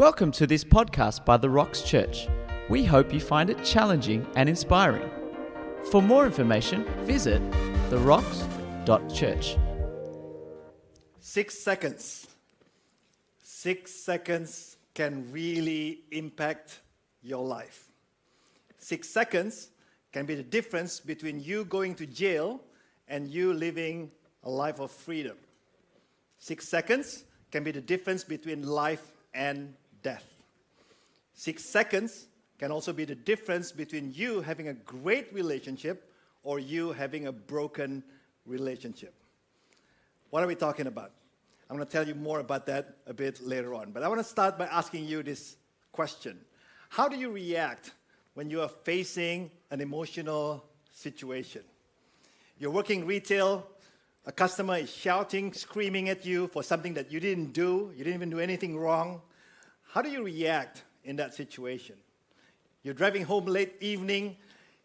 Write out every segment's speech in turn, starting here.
Welcome to this podcast by The Rocks Church. We hope you find it challenging and inspiring. For more information, visit therocks.church. Six seconds. Six seconds can really impact your life. Six seconds can be the difference between you going to jail and you living a life of freedom. Six seconds can be the difference between life and death. Six seconds can also be the difference between you having a great relationship or you having a broken relationship. What are we talking about? I'm going to tell you more about that a bit later on. But I want to start by asking you this question How do you react when you are facing an emotional situation? You're working retail, a customer is shouting, screaming at you for something that you didn't do, you didn't even do anything wrong. How do you react in that situation? You're driving home late evening,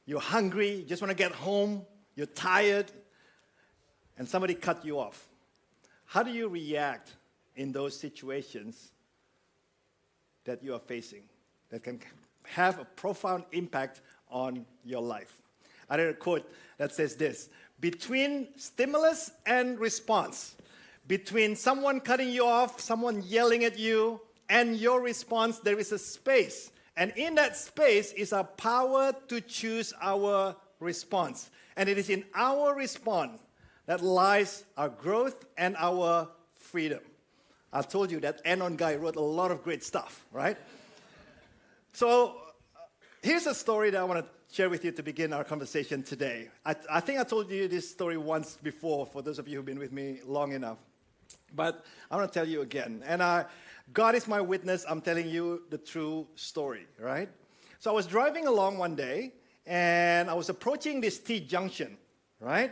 you're hungry, you just want to get home, you're tired, and somebody cut you off. How do you react in those situations that you are facing that can have a profound impact on your life? I read a quote that says this Between stimulus and response, between someone cutting you off, someone yelling at you, and your response, there is a space. And in that space is our power to choose our response. And it is in our response that lies our growth and our freedom. I told you that Anon guy wrote a lot of great stuff, right? so here's a story that I want to share with you to begin our conversation today. I, I think I told you this story once before, for those of you who've been with me long enough. But I want to tell you again. And I, God is my witness. I'm telling you the true story, right? So I was driving along one day and I was approaching this T junction, right?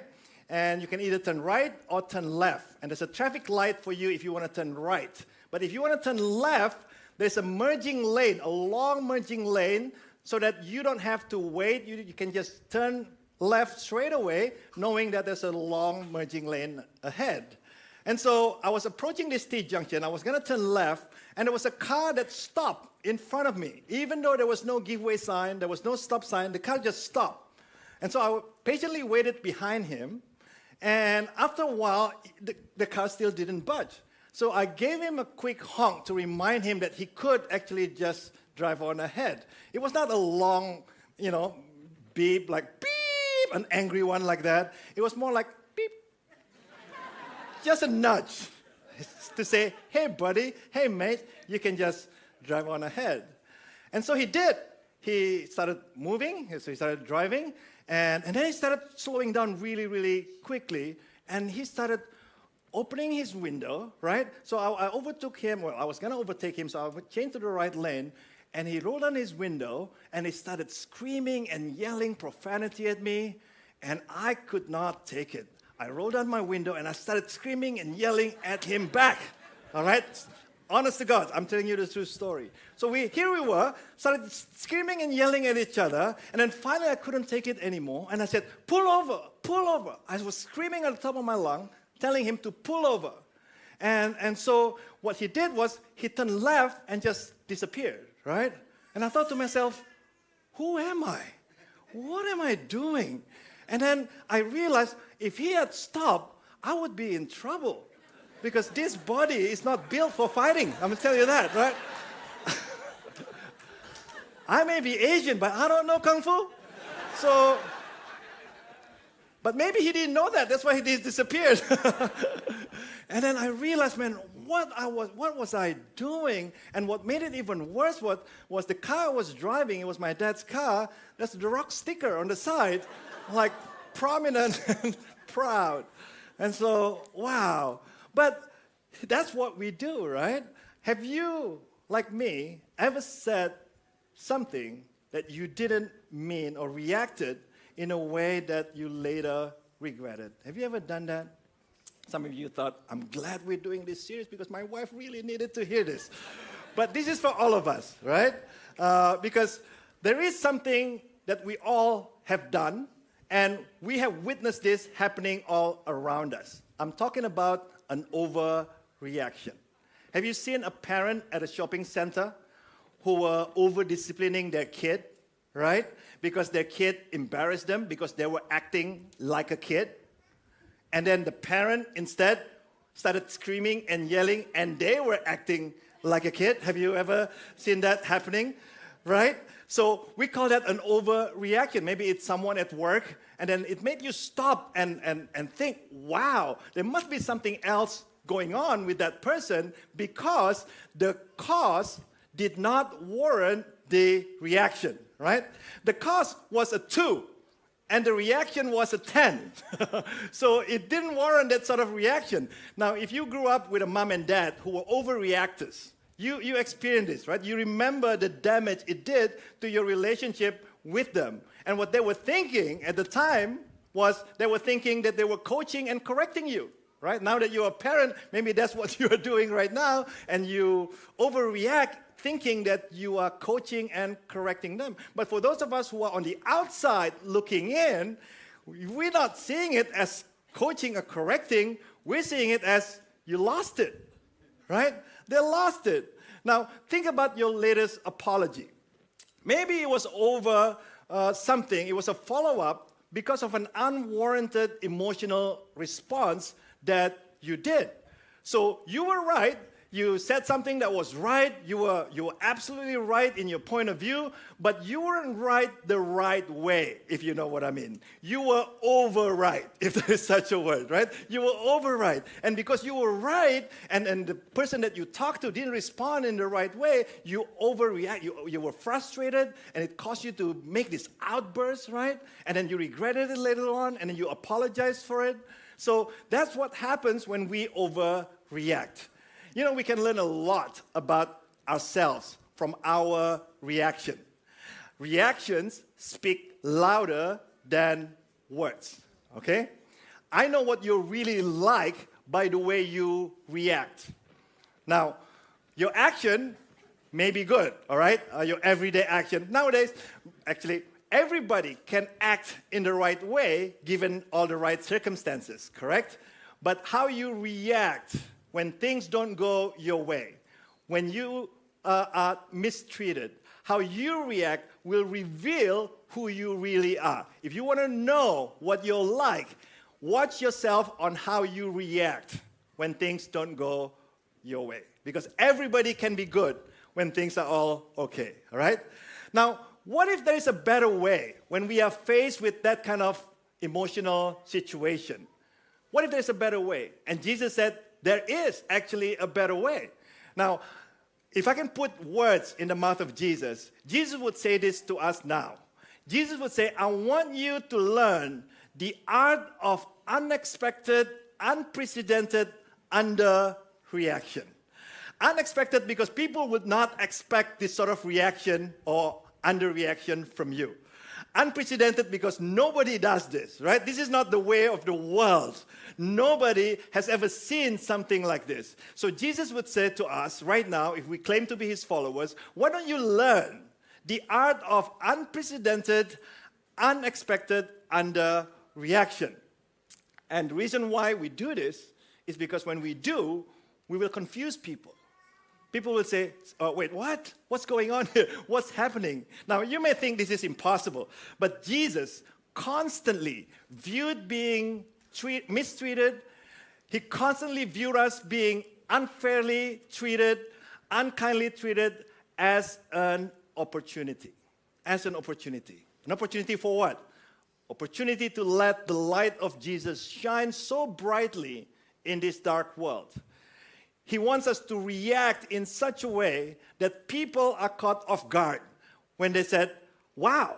And you can either turn right or turn left. And there's a traffic light for you if you want to turn right. But if you want to turn left, there's a merging lane, a long merging lane, so that you don't have to wait. You, you can just turn left straight away, knowing that there's a long merging lane ahead. And so I was approaching this T junction. I was going to turn left, and there was a car that stopped in front of me. Even though there was no giveaway sign, there was no stop sign, the car just stopped. And so I patiently waited behind him. And after a while, the, the car still didn't budge. So I gave him a quick honk to remind him that he could actually just drive on ahead. It was not a long, you know, beep, like beep, an angry one like that. It was more like just a nudge to say, hey, buddy, hey, mate, you can just drive on ahead. And so he did. He started moving, so he started driving, and, and then he started slowing down really, really quickly, and he started opening his window, right? So I, I overtook him, well, I was gonna overtake him, so I changed to the right lane, and he rolled down his window, and he started screaming and yelling profanity at me, and I could not take it. I rolled down my window and I started screaming and yelling at him back. All right? Honest to God, I'm telling you the true story. So we, here we were, started screaming and yelling at each other, and then finally I couldn't take it anymore, and I said, "Pull over, pull over!" I was screaming at the top of my lung, telling him to pull over, and and so what he did was he turned left and just disappeared, right? And I thought to myself, "Who am I? What am I doing?" And then I realized if he had stopped, I would be in trouble because this body is not built for fighting. I'm gonna tell you that, right? I may be Asian, but I don't know Kung Fu. So, but maybe he didn't know that. That's why he disappeared. and then I realized, man, what I was, what was I doing? And what made it even worse was, was the car I was driving. It was my dad's car. There's the rock sticker on the side, like prominent and proud. And so, wow. But that's what we do, right? Have you, like me, ever said something that you didn't mean or reacted in a way that you later regretted? Have you ever done that? Some of you thought, I'm glad we're doing this series because my wife really needed to hear this. but this is for all of us, right? Uh, because there is something that we all have done and we have witnessed this happening all around us. I'm talking about an overreaction. Have you seen a parent at a shopping center who were over disciplining their kid, right? Because their kid embarrassed them because they were acting like a kid? And then the parent instead started screaming and yelling, and they were acting like a kid. Have you ever seen that happening? Right? So we call that an overreaction. Maybe it's someone at work, and then it made you stop and, and, and think, wow, there must be something else going on with that person because the cause did not warrant the reaction, right? The cause was a two, and the reaction was a 10. so it didn't warrant that sort of reaction. Now, if you grew up with a mom and dad who were overreactors, you, you experienced this, right? You remember the damage it did to your relationship with them. And what they were thinking at the time was they were thinking that they were coaching and correcting you, right? Now that you're a parent, maybe that's what you're doing right now, and you overreact thinking that you are coaching and correcting them. But for those of us who are on the outside looking in, we're not seeing it as coaching or correcting, we're seeing it as you lost it, right? They lost it. Now, think about your latest apology. Maybe it was over uh, something, it was a follow up because of an unwarranted emotional response that you did. So you were right, you said something that was right, you were, you were absolutely right in your point of view, but you weren't right the right way, if you know what I mean. You were over right, if there is such a word, right? You were over right. And because you were right, and, and the person that you talked to didn't respond in the right way, you overreact. You, you were frustrated, and it caused you to make this outburst, right? And then you regretted it later on, and then you apologized for it. So that's what happens when we overreact. You know, we can learn a lot about ourselves from our reaction. Reactions speak louder than words, okay? I know what you're really like by the way you react. Now, your action may be good, all right? Uh, your everyday action. Nowadays, actually, everybody can act in the right way given all the right circumstances, correct? But how you react when things don't go your way, when you uh, are mistreated, how you react will reveal who you really are. If you want to know what you're like, watch yourself on how you react when things don't go your way. Because everybody can be good when things are all okay, all right? Now, what if there is a better way when we are faced with that kind of emotional situation? What if there's a better way? And Jesus said, there is actually a better way. Now, if I can put words in the mouth of Jesus, Jesus would say this to us now. Jesus would say, I want you to learn the art of unexpected, unprecedented under reaction. Unexpected because people would not expect this sort of reaction or underreaction from you. Unprecedented because nobody does this, right? This is not the way of the world. Nobody has ever seen something like this. So Jesus would say to us right now, if we claim to be his followers, why don't you learn the art of unprecedented, unexpected under reaction? And the reason why we do this is because when we do, we will confuse people. People will say, oh, wait, what? What's going on here? What's happening? Now, you may think this is impossible, but Jesus constantly viewed being treat, mistreated. He constantly viewed us being unfairly treated, unkindly treated as an opportunity. As an opportunity. An opportunity for what? Opportunity to let the light of Jesus shine so brightly in this dark world. He wants us to react in such a way that people are caught off guard when they said, Wow,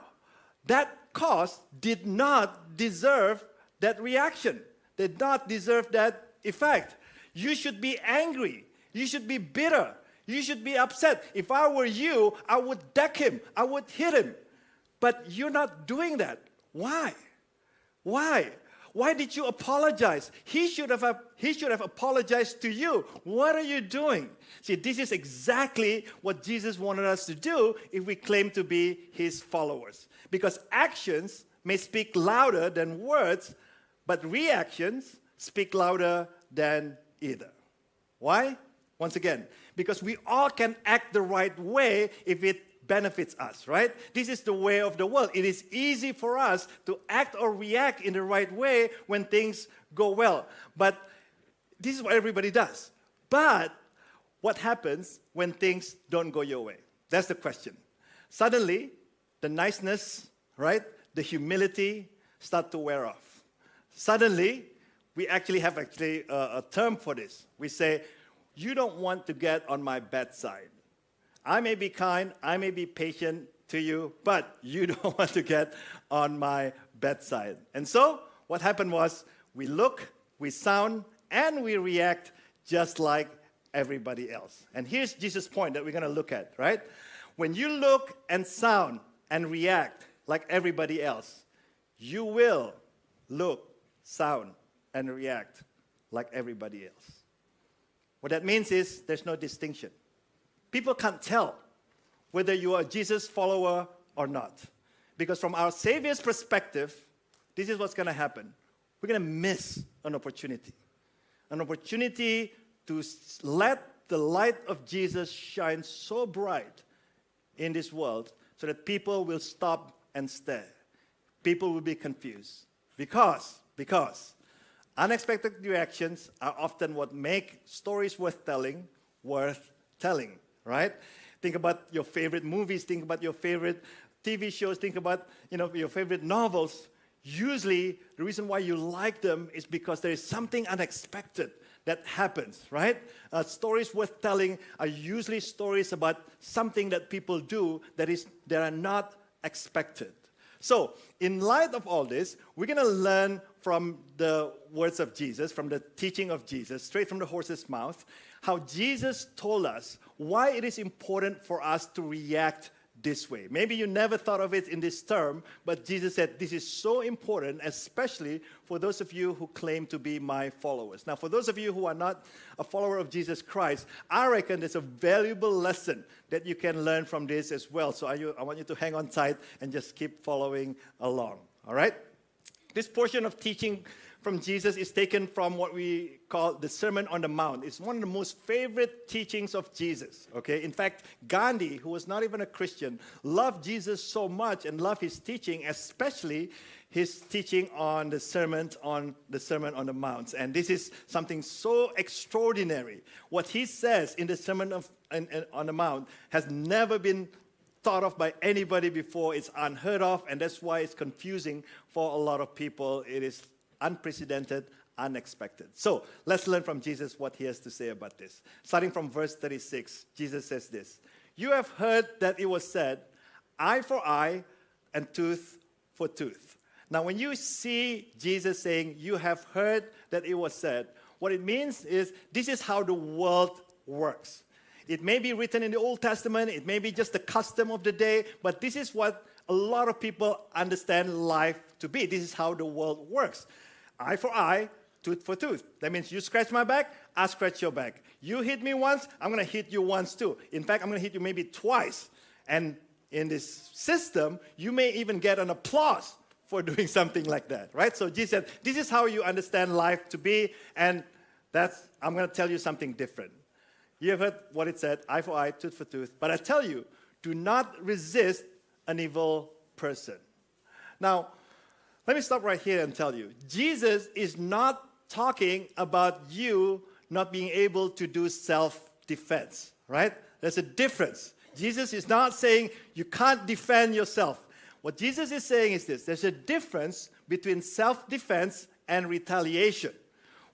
that cause did not deserve that reaction, did not deserve that effect. You should be angry. You should be bitter. You should be upset. If I were you, I would deck him, I would hit him. But you're not doing that. Why? Why? Why did you apologize? He should have, he should have apologized to you. What are you doing? See, this is exactly what Jesus wanted us to do if we claim to be his followers. Because actions may speak louder than words, but reactions speak louder than either. Why? Once again, because we all can act the right way if it benefits us, right? This is the way of the world. It is easy for us to act or react in the right way when things go well. But this is what everybody does. But what happens when things don't go your way? That's the question. Suddenly, the niceness, right, the humility start to wear off. Suddenly, we actually have actually a, a term for this. We say, you don't want to get on my bad side. I may be kind, I may be patient to you, but you don't want to get on my bedside. And so, what happened was we look, we sound, and we react just like everybody else. And here's Jesus' point that we're going to look at, right? When you look and sound and react like everybody else, you will look, sound, and react like everybody else. What that means is there's no distinction. People can't tell whether you are a Jesus follower or not. Because from our Savior's perspective, this is what's going to happen. We're going to miss an opportunity. An opportunity to let the light of Jesus shine so bright in this world so that people will stop and stare. People will be confused. Because, because unexpected reactions are often what make stories worth telling worth telling, right? Think about your favorite movies, think about your favorite TV shows, think about you know, your favorite novels. Usually, the reason why you like them is because there is something unexpected that happens, right? Uh, stories worth telling are usually stories about something that people do that is that are not expected. So, in light of all this, we're going to learn from the words of Jesus, from the teaching of Jesus, straight from the horse's mouth, how Jesus told us why it is important for us to react this way. Maybe you never thought of it in this term, but Jesus said this is so important, especially for those of you who claim to be my followers. Now, for those of you who are not a follower of Jesus Christ, I reckon there's a valuable lesson that you can learn from this as well. So I, I want you to hang on tight and just keep following along. All right? This portion of teaching from Jesus is taken from what we call the Sermon on the Mount. It's one of the most favorite teachings of Jesus. Okay, in fact, Gandhi, who was not even a Christian, loved Jesus so much and loved his teaching, especially his teaching on the sermon on the Sermon on the Mount. And this is something so extraordinary. What he says in the Sermon of, in, in, on the Mount has never been thought of by anybody before. It's unheard of, and that's why it's confusing for a lot of people. It is unprecedented, unexpected. So let's learn from Jesus what he has to say about this. Starting from verse 36, Jesus says this You have heard that it was said, eye for eye and tooth for tooth. Now, when you see Jesus saying, You have heard that it was said, what it means is this is how the world works. It may be written in the Old Testament, it may be just the custom of the day, but this is what a lot of people understand life to be. This is how the world works eye for eye, tooth for tooth. That means you scratch my back, I scratch your back. You hit me once, I'm gonna hit you once too. In fact, I'm gonna hit you maybe twice. And in this system, you may even get an applause for doing something like that, right? So Jesus said, This is how you understand life to be, and that's, I'm gonna tell you something different. You have heard what it said eye for eye, tooth for tooth. But I tell you, do not resist an evil person. Now, let me stop right here and tell you Jesus is not talking about you not being able to do self defense, right? There's a difference. Jesus is not saying you can't defend yourself. What Jesus is saying is this there's a difference between self defense and retaliation.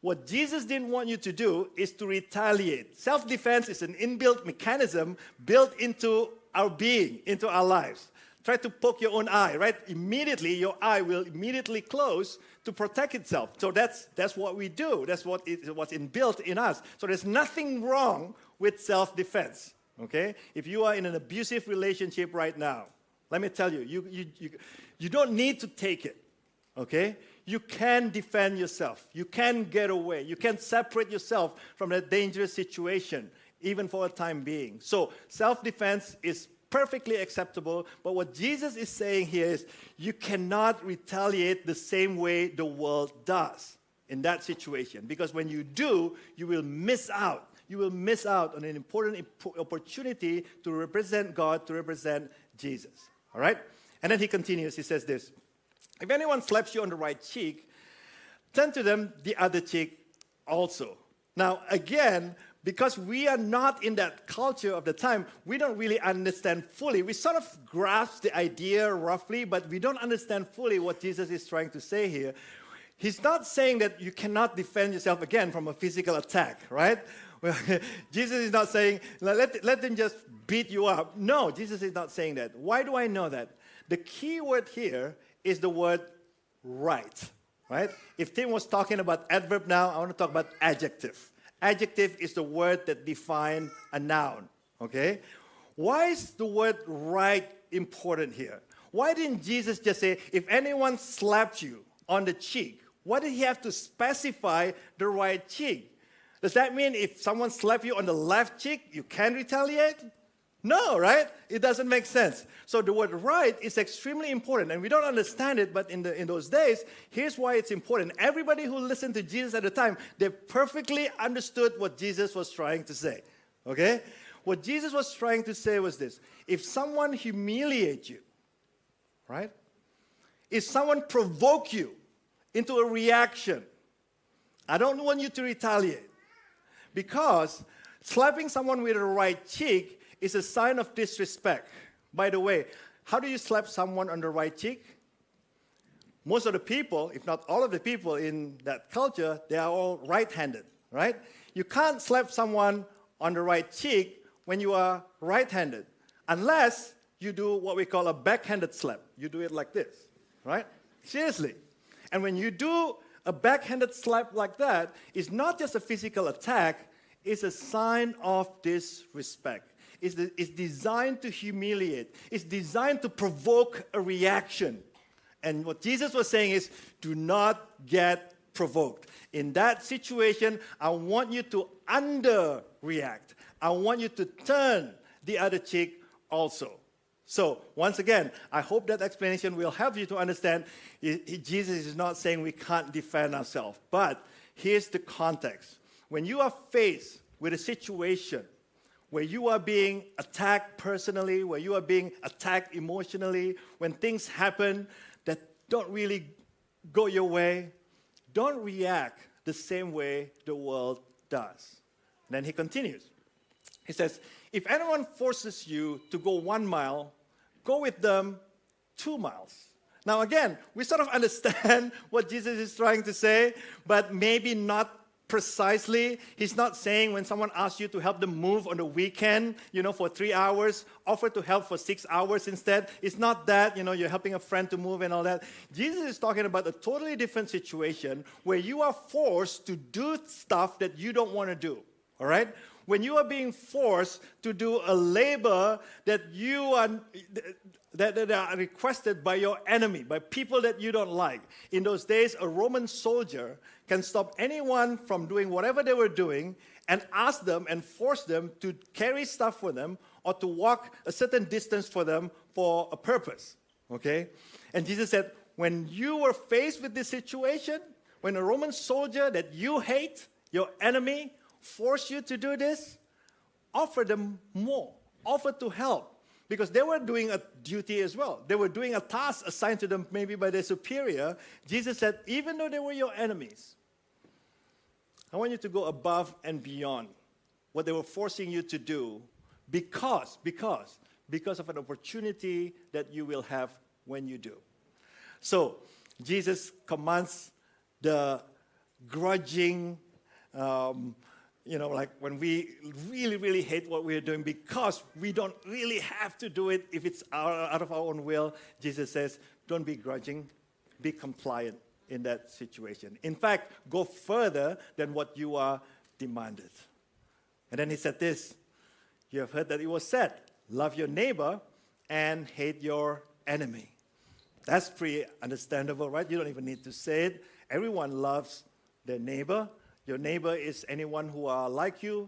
What Jesus didn't want you to do is to retaliate. Self defense is an inbuilt mechanism built into our being, into our lives try to poke your own eye, right? Immediately, your eye will immediately close to protect itself. So that's, that's what we do. That's what is, what's inbuilt in us. So there's nothing wrong with self defense, okay? If you are in an abusive relationship right now, let me tell you, you, you, you, you don't need to take it, okay? You can defend yourself. You can get away. You can separate yourself from that dangerous situation, even for a time being. So self defense is perfectly acceptable. But what Jesus is saying here is you cannot retaliate the same way the world does in that situation. Because when you do, you will miss out. you will miss out on an important opportunity to represent God, to represent Jesus. All right? And then he continues, he says this If anyone slaps you on the right cheek, turn to them the other cheek also. Now, again, because we are not in that culture of the time, we don't really understand fully. We sort of grasp the idea roughly, but we don't understand fully what Jesus is trying to say here. He's not saying that you cannot defend yourself again from a physical attack, right? Well, Jesus is not saying, let, let them just beat you up. No, Jesus is not saying that. Why do I know that? The key word here is the word right, right? If Tim was talking about adverb now, I want to talk about adjective. Adjective is the word that defines a noun. Okay? Why is the word right important here? Why didn't Jesus just say, if anyone slaps you on the cheek, why did he have to specify the right cheek? Does that mean if someone slaps you on the left cheek, you can retaliate? No, right? It doesn't make sense. So the word right is extremely important, and we don't understand it, but in, the, in those days, here's why it's important. Everybody who listened to Jesus at the time, they perfectly understood what Jesus was trying to say. Okay? What Jesus was trying to say was this if someone humiliates you, right? If someone provoke you into a reaction, I don't want you to retaliate. Because slapping someone with the right cheek is a sign of disrespect. By the way, how do you slap someone on the right cheek? Most of the people, if not all of the people in that culture, they are all right handed, right? You can't slap someone on the right cheek when you are right handed, unless you do what we call a backhanded slap. You do it like this, right? Seriously. And when you do a backhanded slap like that, it's not just a physical attack, it's a sign of disrespect is, the, is designed to humiliate, it's designed to provoke a reaction. And what Jesus was saying is do not get provoked. In that situation, I want you to underreact. I want you to turn the other cheek also. So, once again, I hope that explanation will help you to understand Jesus is not saying we can't defend ourselves. But here's the context. When you are faced with a situation where you are being attacked personally, where you are being attacked emotionally, when things happen that don't really go your way, don't react the same way the world does. And then he continues. He says, If anyone forces you to go one mile, go with them two miles. Now, again, we sort of understand what Jesus is trying to say, but maybe not precisely. He's not saying when someone asks you to help them move on the weekend, you know, for three hours, offer to help for six hours instead. It's not that, you know, you're helping a friend to move and all that. Jesus is talking about a totally different situation where you are forced to do stuff that you don't want to do. All right? When you are being forced to do a labor that you are that, that are requested by your enemy, by people that you don't like. In those days, a Roman soldier can stop anyone from doing whatever they were doing and ask them and force them to carry stuff for them or to walk a certain distance for them for a purpose. Okay? And Jesus said, when you were faced with this situation, when a Roman soldier that you hate, your enemy, force you to do this, offer them more, offer to help because they were doing a duty as well. They were doing a task assigned to them maybe by their superior. Jesus said, even though they were your enemies, I want you to go above and beyond what they were forcing you to do because, because, because of an opportunity that you will have when you do. So, Jesus commands the grudging, um, you know, like when we really, really hate what we're doing because we don't really have to do it if it's out of our own will, Jesus says, don't be grudging, be compliant in that situation. In fact, go further than what you are demanded. And then he said this You have heard that it was said, love your neighbor and hate your enemy. That's pretty understandable, right? You don't even need to say it. Everyone loves their neighbor your neighbor is anyone who are like you,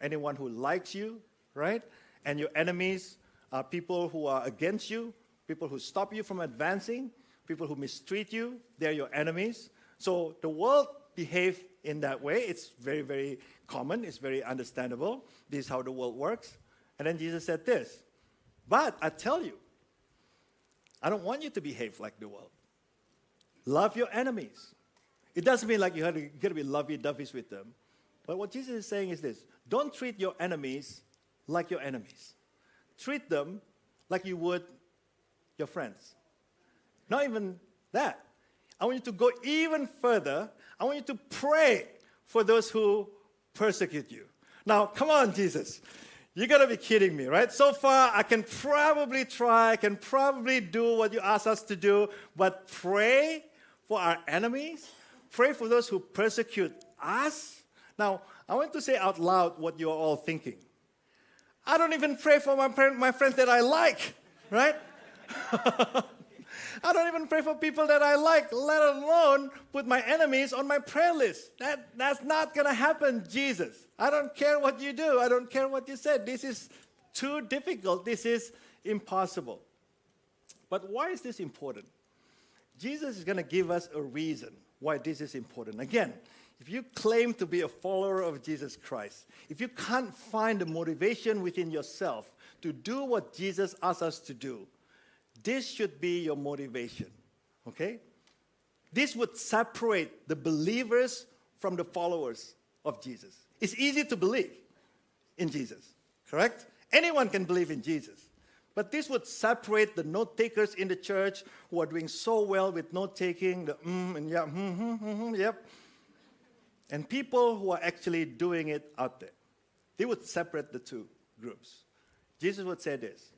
anyone who likes you, right? And your enemies are people who are against you, people who stop you from advancing, people who mistreat you. They're your enemies. So the world behaves in that way. It's very, very common, it's very understandable. This is how the world works. And then Jesus said this But I tell you, I don't want you to behave like the world. Love your enemies. It doesn't mean like you have to, be lovey doveys with them. But what Jesus is saying is this don't treat your enemies like your enemies. Treat them like you would your friends. Not even that. I want you to go even further. I want you to pray for those who persecute you. Now, come on, Jesus. You gotta be kidding me, right? So far, I can probably try, I can probably do what you ask us to do, but pray for our enemies? Pray for those who persecute us? Now, I want to say out loud what you're all thinking. I don't even pray for my, my friends that I like, right? I don't even pray for people that I like, let alone put my enemies on my prayer list. That, that's not going to happen, Jesus. I don't care what you do. I don't care what you said. This is too difficult. This is impossible. But why is this important? Jesus is going to give us a reason why this is important. Again, if you claim to be a follower of Jesus Christ, if you can't find the motivation within yourself to do what Jesus asks us to do, this should be your motivation. Okay? This would separate the believers from the followers of Jesus. It's easy to believe in Jesus, correct? Anyone can believe in Jesus. But this would separate the note takers in the church who are doing so well with note taking, the mm and yeah, mm, mm, yep, and people who are actually doing it out there. They would separate the two groups. Jesus would say this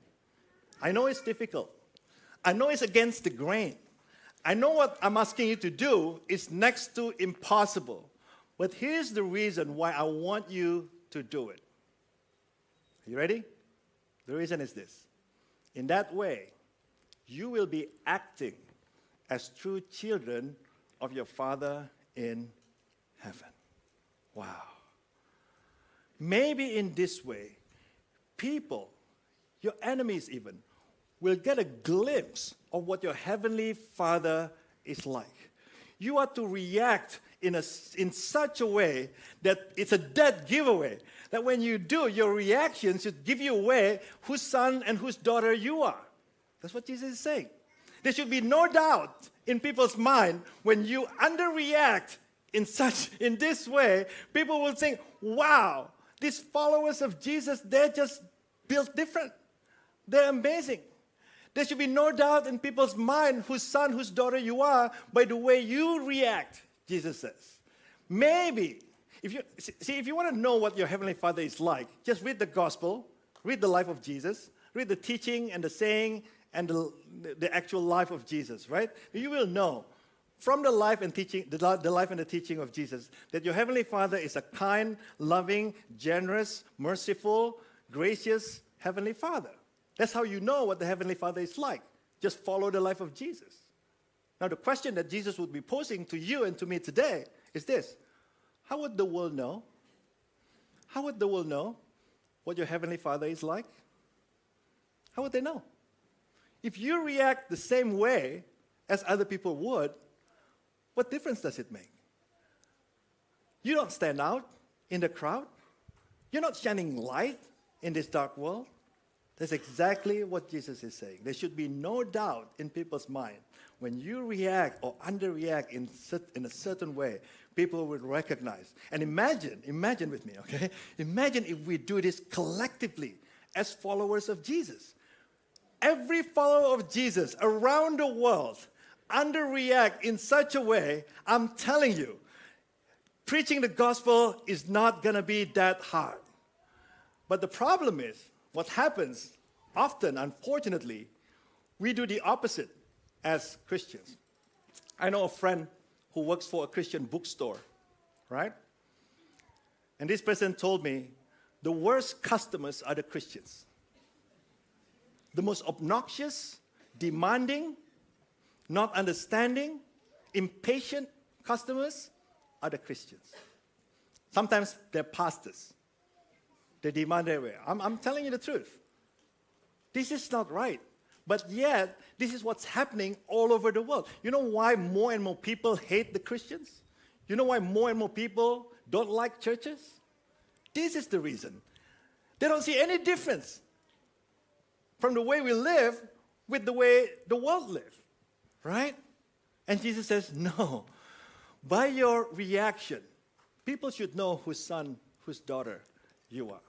I know it's difficult. I know it's against the grain. I know what I'm asking you to do is next to impossible. But here's the reason why I want you to do it. Are you ready? The reason is this in that way, you will be acting as true children of your Father in heaven. Wow. Maybe in this way, people, your enemies even, will get a glimpse of what your heavenly Father is like. You are to react in, a, in such a way that it's a dead giveaway. That when you do, your reaction should give you away whose son and whose daughter you are. That's what Jesus is saying. There should be no doubt in people's mind when you underreact in such in this way, people will think, wow, these followers of Jesus, they're just built different. They're amazing. There should be no doubt in people's mind whose son, whose daughter you are by the way you react Jesus says. Maybe, if you see, if you want to know what your Heavenly Father is like, just read the gospel, read the life of Jesus, read the teaching and the saying and the, the actual life of Jesus, right? You will know from the life and teaching, the, the life and the teaching of Jesus, that your Heavenly Father is a kind, loving, generous, merciful, gracious Heavenly Father. That's how you know what the Heavenly Father is like. Just follow the life of Jesus. Now, the question that Jesus would be posing to you and to me today is this How would the world know? How would the world know what your Heavenly Father is like? How would they know? If you react the same way as other people would, what difference does it make? You don't stand out in the crowd. You're not shining light in this dark world. That's exactly what Jesus is saying. There should be no doubt in people's mind when you react or underreact in, in a certain way, people will recognize. And imagine, imagine with me, okay? Imagine if we do this collectively as followers of Jesus. Every follower of Jesus around the world underreact in such a way, I'm telling you, preaching the gospel is not going to be that hard. But the problem is, what happens often, unfortunately, we do the opposite as Christians. I know a friend who works for a Christian bookstore, right? And this person told me the worst customers are the Christians. The most obnoxious, demanding, not understanding, impatient customers are the Christians. Sometimes they're pastors. They demand their way. I'm, I'm telling you the truth. This is not right. But yet, this is what's happening all over the world. You know why more and more people hate the Christians? You know why more and more people don't like churches? This is the reason. They don't see any difference from the way we live with the way the world live, right? And Jesus says, no. By your reaction, people should know whose son, whose daughter you are.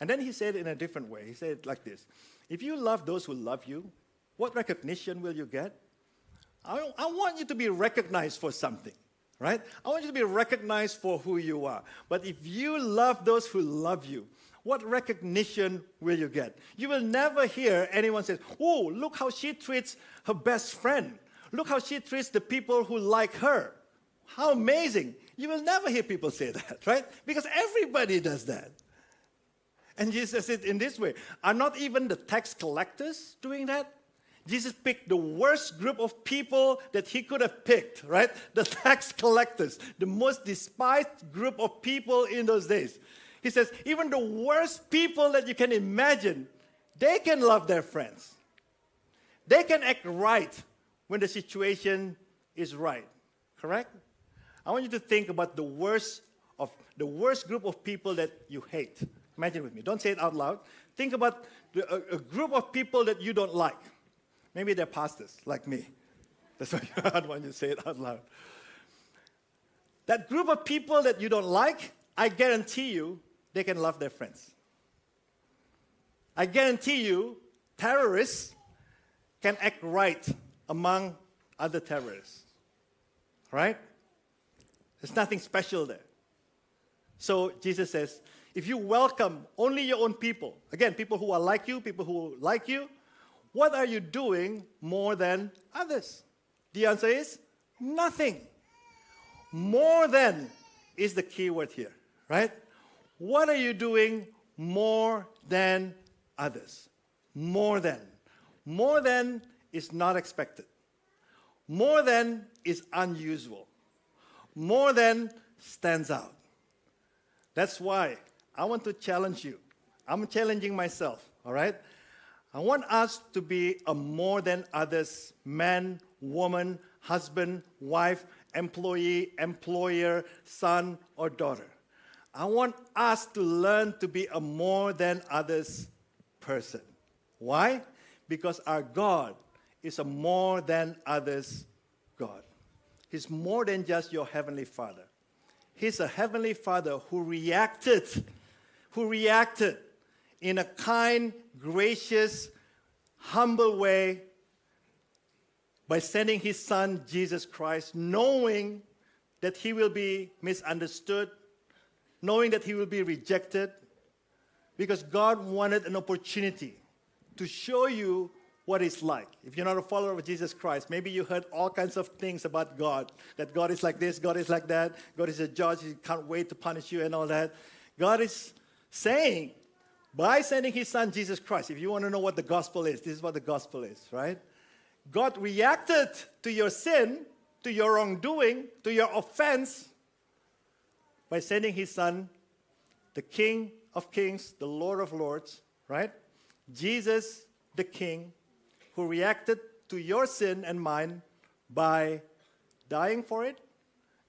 And then he said in a different way. He said like this If you love those who love you, what recognition will you get? I, I want you to be recognized for something, right? I want you to be recognized for who you are. But if you love those who love you, what recognition will you get? You will never hear anyone say, Oh, look how she treats her best friend. Look how she treats the people who like her. How amazing. You will never hear people say that, right? Because everybody does that. And Jesus said in this way Are not even the tax collectors doing that? Jesus picked the worst group of people that he could have picked, right? The tax collectors, the most despised group of people in those days. He says, even the worst people that you can imagine, they can love their friends. They can act right when the situation is right. Correct? I want you to think about the worst of the worst group of people that you hate. Imagine with me. Don't say it out loud. Think about the, a, a, group of people that you don't like. Maybe they're pastors, like me. That's why I don't want you to say it out loud. That group of people that you don't like, I guarantee you, they can love their friends. I guarantee you, terrorists can act right among other terrorists. Right? There's nothing special there. So Jesus says, if you welcome only your own people, again, people who are like you, people who like you, what are you doing more than others? The answer is nothing. More than is the key word here, right? What are you doing more than others? More than. More than is not expected. More than is unusual. More than stands out. That's why I want to challenge you. I'm challenging myself, all right? I want us to be a more than others man, woman, husband, wife, employee, employer, son, or daughter. I want us to learn to be a more than others person. Why? Because our God is a more than others God. He's more than just your heavenly Father. He's a heavenly Father who reacted, who reacted in a kind, gracious, humble way by sending his son Jesus Christ, knowing that he will be misunderstood, knowing that he will be rejected, because God wanted an opportunity to show you what it's like. If you're not a follower of Jesus Christ, maybe you heard all kinds of things about God that God is like this, God is like that, God is a judge, He can't wait to punish you, and all that. God is saying, by sending His Son Jesus Christ, if you want to know what the gospel is, this is what the gospel is, right? God reacted to your sin, to your wrongdoing, to your offense by sending His Son, the King of Kings, the Lord of Lords, right? Jesus, the King, who reacted to your sin and mine by dying for it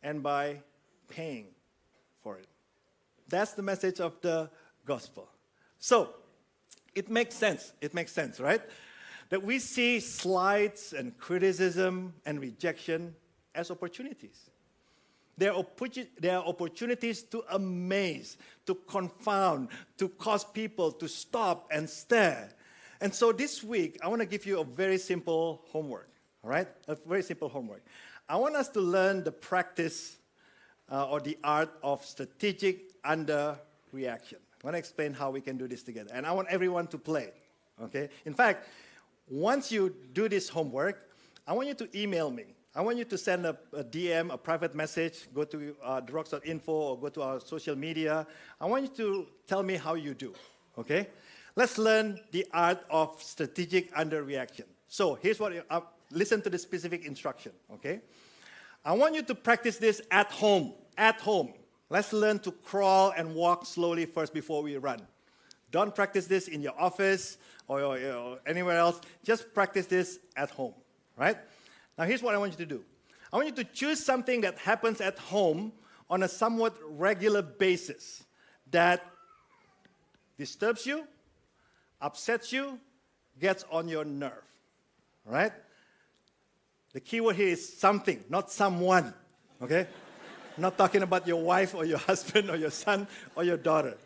and by paying for it. That's the message of the gospel. So, it makes sense. It makes sense, right? That we see slights and criticism and rejection as opportunities. They are, they are opportunities to amaze, to confound, to cause people to stop and stare and so this week, I want to give you a very simple homework, all right? A very simple homework. I want us to learn the practice uh, or the art of strategic underreaction. I want to explain how we can do this together. And I want everyone to play, okay? In fact, once you do this homework, I want you to email me. I want you to send a, a DM, a private message, go to uh, therocks.info or go to our social media. I want you to tell me how you do, okay? Let's learn the art of strategic underreaction. So here's what, uh, listen to the specific instruction, okay? I want you to practice this at home, at home. Let's learn to crawl and walk slowly first before we run. Don't practice this in your office or, or, or anywhere else. Just practice this at home, right? Now here's what I want you to do. I want you to choose something that happens at home on a somewhat regular basis that disturbs you, upsets you, gets on your nerve. Right? The key word here is something, not someone. Okay? not talking about your wife or your husband or your son or your daughter.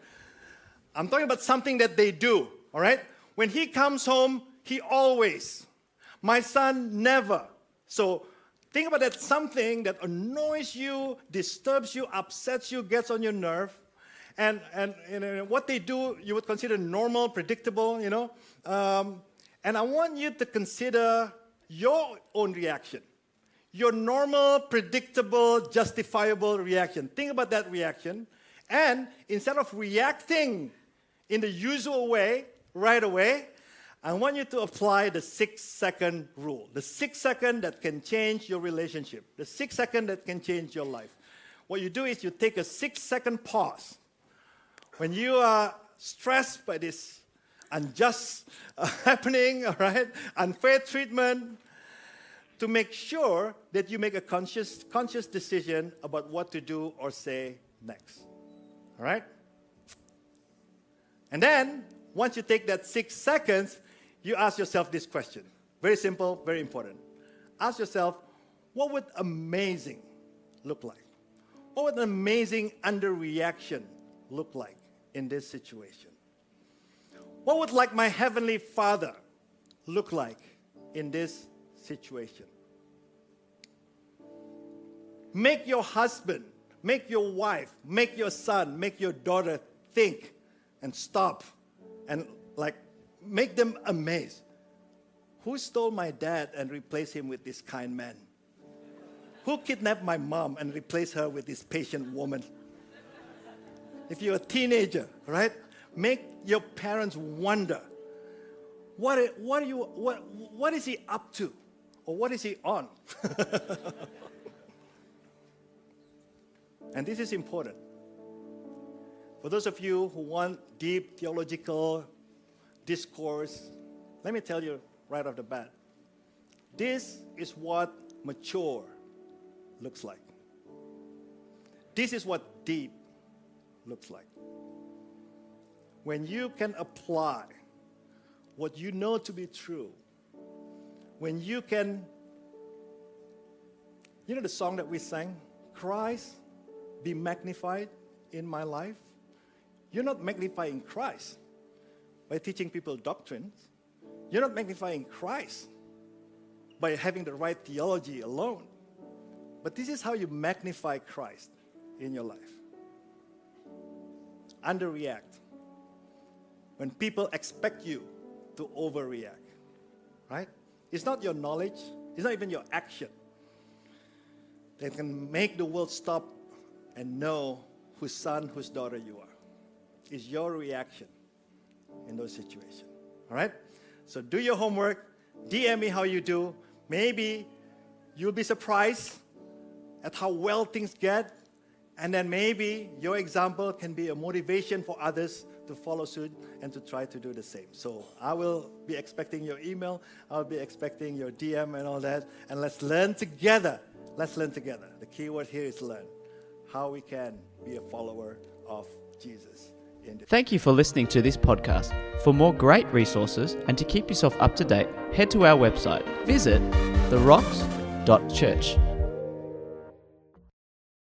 I'm talking about something that they do, all right? When he comes home, he always. My son never. So think about that something that annoys you, disturbs you, upsets you, gets on your nerve. And, and, and what they do, you would consider normal, predictable, you know. Um, and I want you to consider your own reaction. Your normal, predictable, justifiable reaction. Think about that reaction. And instead of reacting in the usual way right away, I want you to apply the six second rule. The six second that can change your relationship, the six second that can change your life. What you do is you take a six second pause. When you are stressed by this unjust uh, happening, all right, unfair treatment, to make sure that you make a conscious, conscious decision about what to do or say next. All right? And then, once you take that six seconds, you ask yourself this question. Very simple, very important. Ask yourself, what would amazing look like? What would an amazing underreaction look like in this situation? What would like my heavenly Father look like in this situation? Make your husband, make your wife, make your son, make your daughter think and stop and like make them amazed. Who stole my dad and replaced him with this kind man? Who kidnapped my mom and replaced her with this patient woman? If you're a teenager, right? Make your parents wonder what, what, you, what, what is he up to? Or what is he on? and this is important. For those of you who want deep theological discourse, let me tell you right off the bat this is what mature looks like. This is what deep looks like. When you can apply what you know to be true, when you can, you know the song that we sang, Christ be magnified in my life? You're not magnifying Christ by teaching people doctrines. You're not magnifying Christ by having the right theology alone. But this is how you magnify Christ in your life. Underreact. When people expect you to overreact, right? It's not your knowledge, it's not even your action that can make the world stop and know whose son, whose daughter you are. It's your reaction in those situations. All right? So do your homework. DM me how you do. Maybe you'll be surprised at how well things get. And then maybe your example can be a motivation for others to follow suit and to try to do the same. So I will be expecting your email. I'll be expecting your DM and all that. And let's learn together. Let's learn together. The key word here is learn. How we can be a follower of Jesus. Thank you for listening to this podcast. For more great resources and to keep yourself up to date, head to our website. Visit therocks.church.